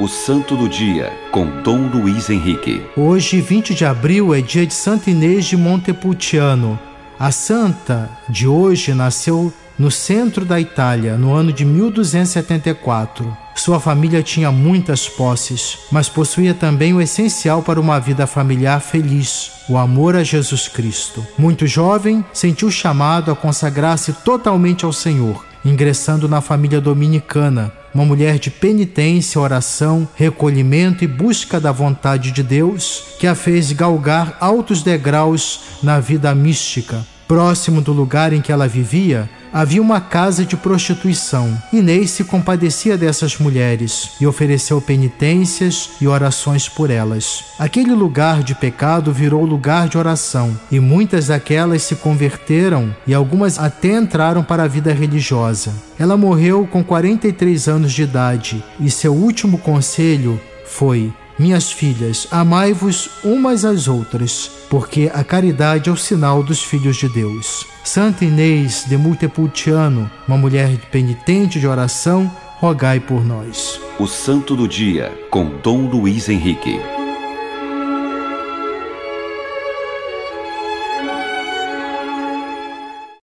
O Santo do Dia, com Dom Luiz Henrique. Hoje, 20 de abril, é dia de Santa Inês de Montepulciano. A santa de hoje nasceu no centro da Itália, no ano de 1274. Sua família tinha muitas posses, mas possuía também o essencial para uma vida familiar feliz: o amor a Jesus Cristo. Muito jovem, sentiu chamado a consagrar-se totalmente ao Senhor, ingressando na família dominicana, uma mulher de penitência, oração, recolhimento e busca da vontade de Deus, que a fez galgar altos degraus na vida mística. Próximo do lugar em que ela vivia, havia uma casa de prostituição. Inês se compadecia dessas mulheres e ofereceu penitências e orações por elas. Aquele lugar de pecado virou lugar de oração e muitas daquelas se converteram e algumas até entraram para a vida religiosa. Ela morreu com 43 anos de idade e seu último conselho foi: minhas filhas, amai-vos umas às outras, porque a caridade é o sinal dos filhos de Deus. Santa Inês de Montepulciano, uma mulher penitente de oração, rogai por nós. O Santo do Dia, com Dom Luiz Henrique.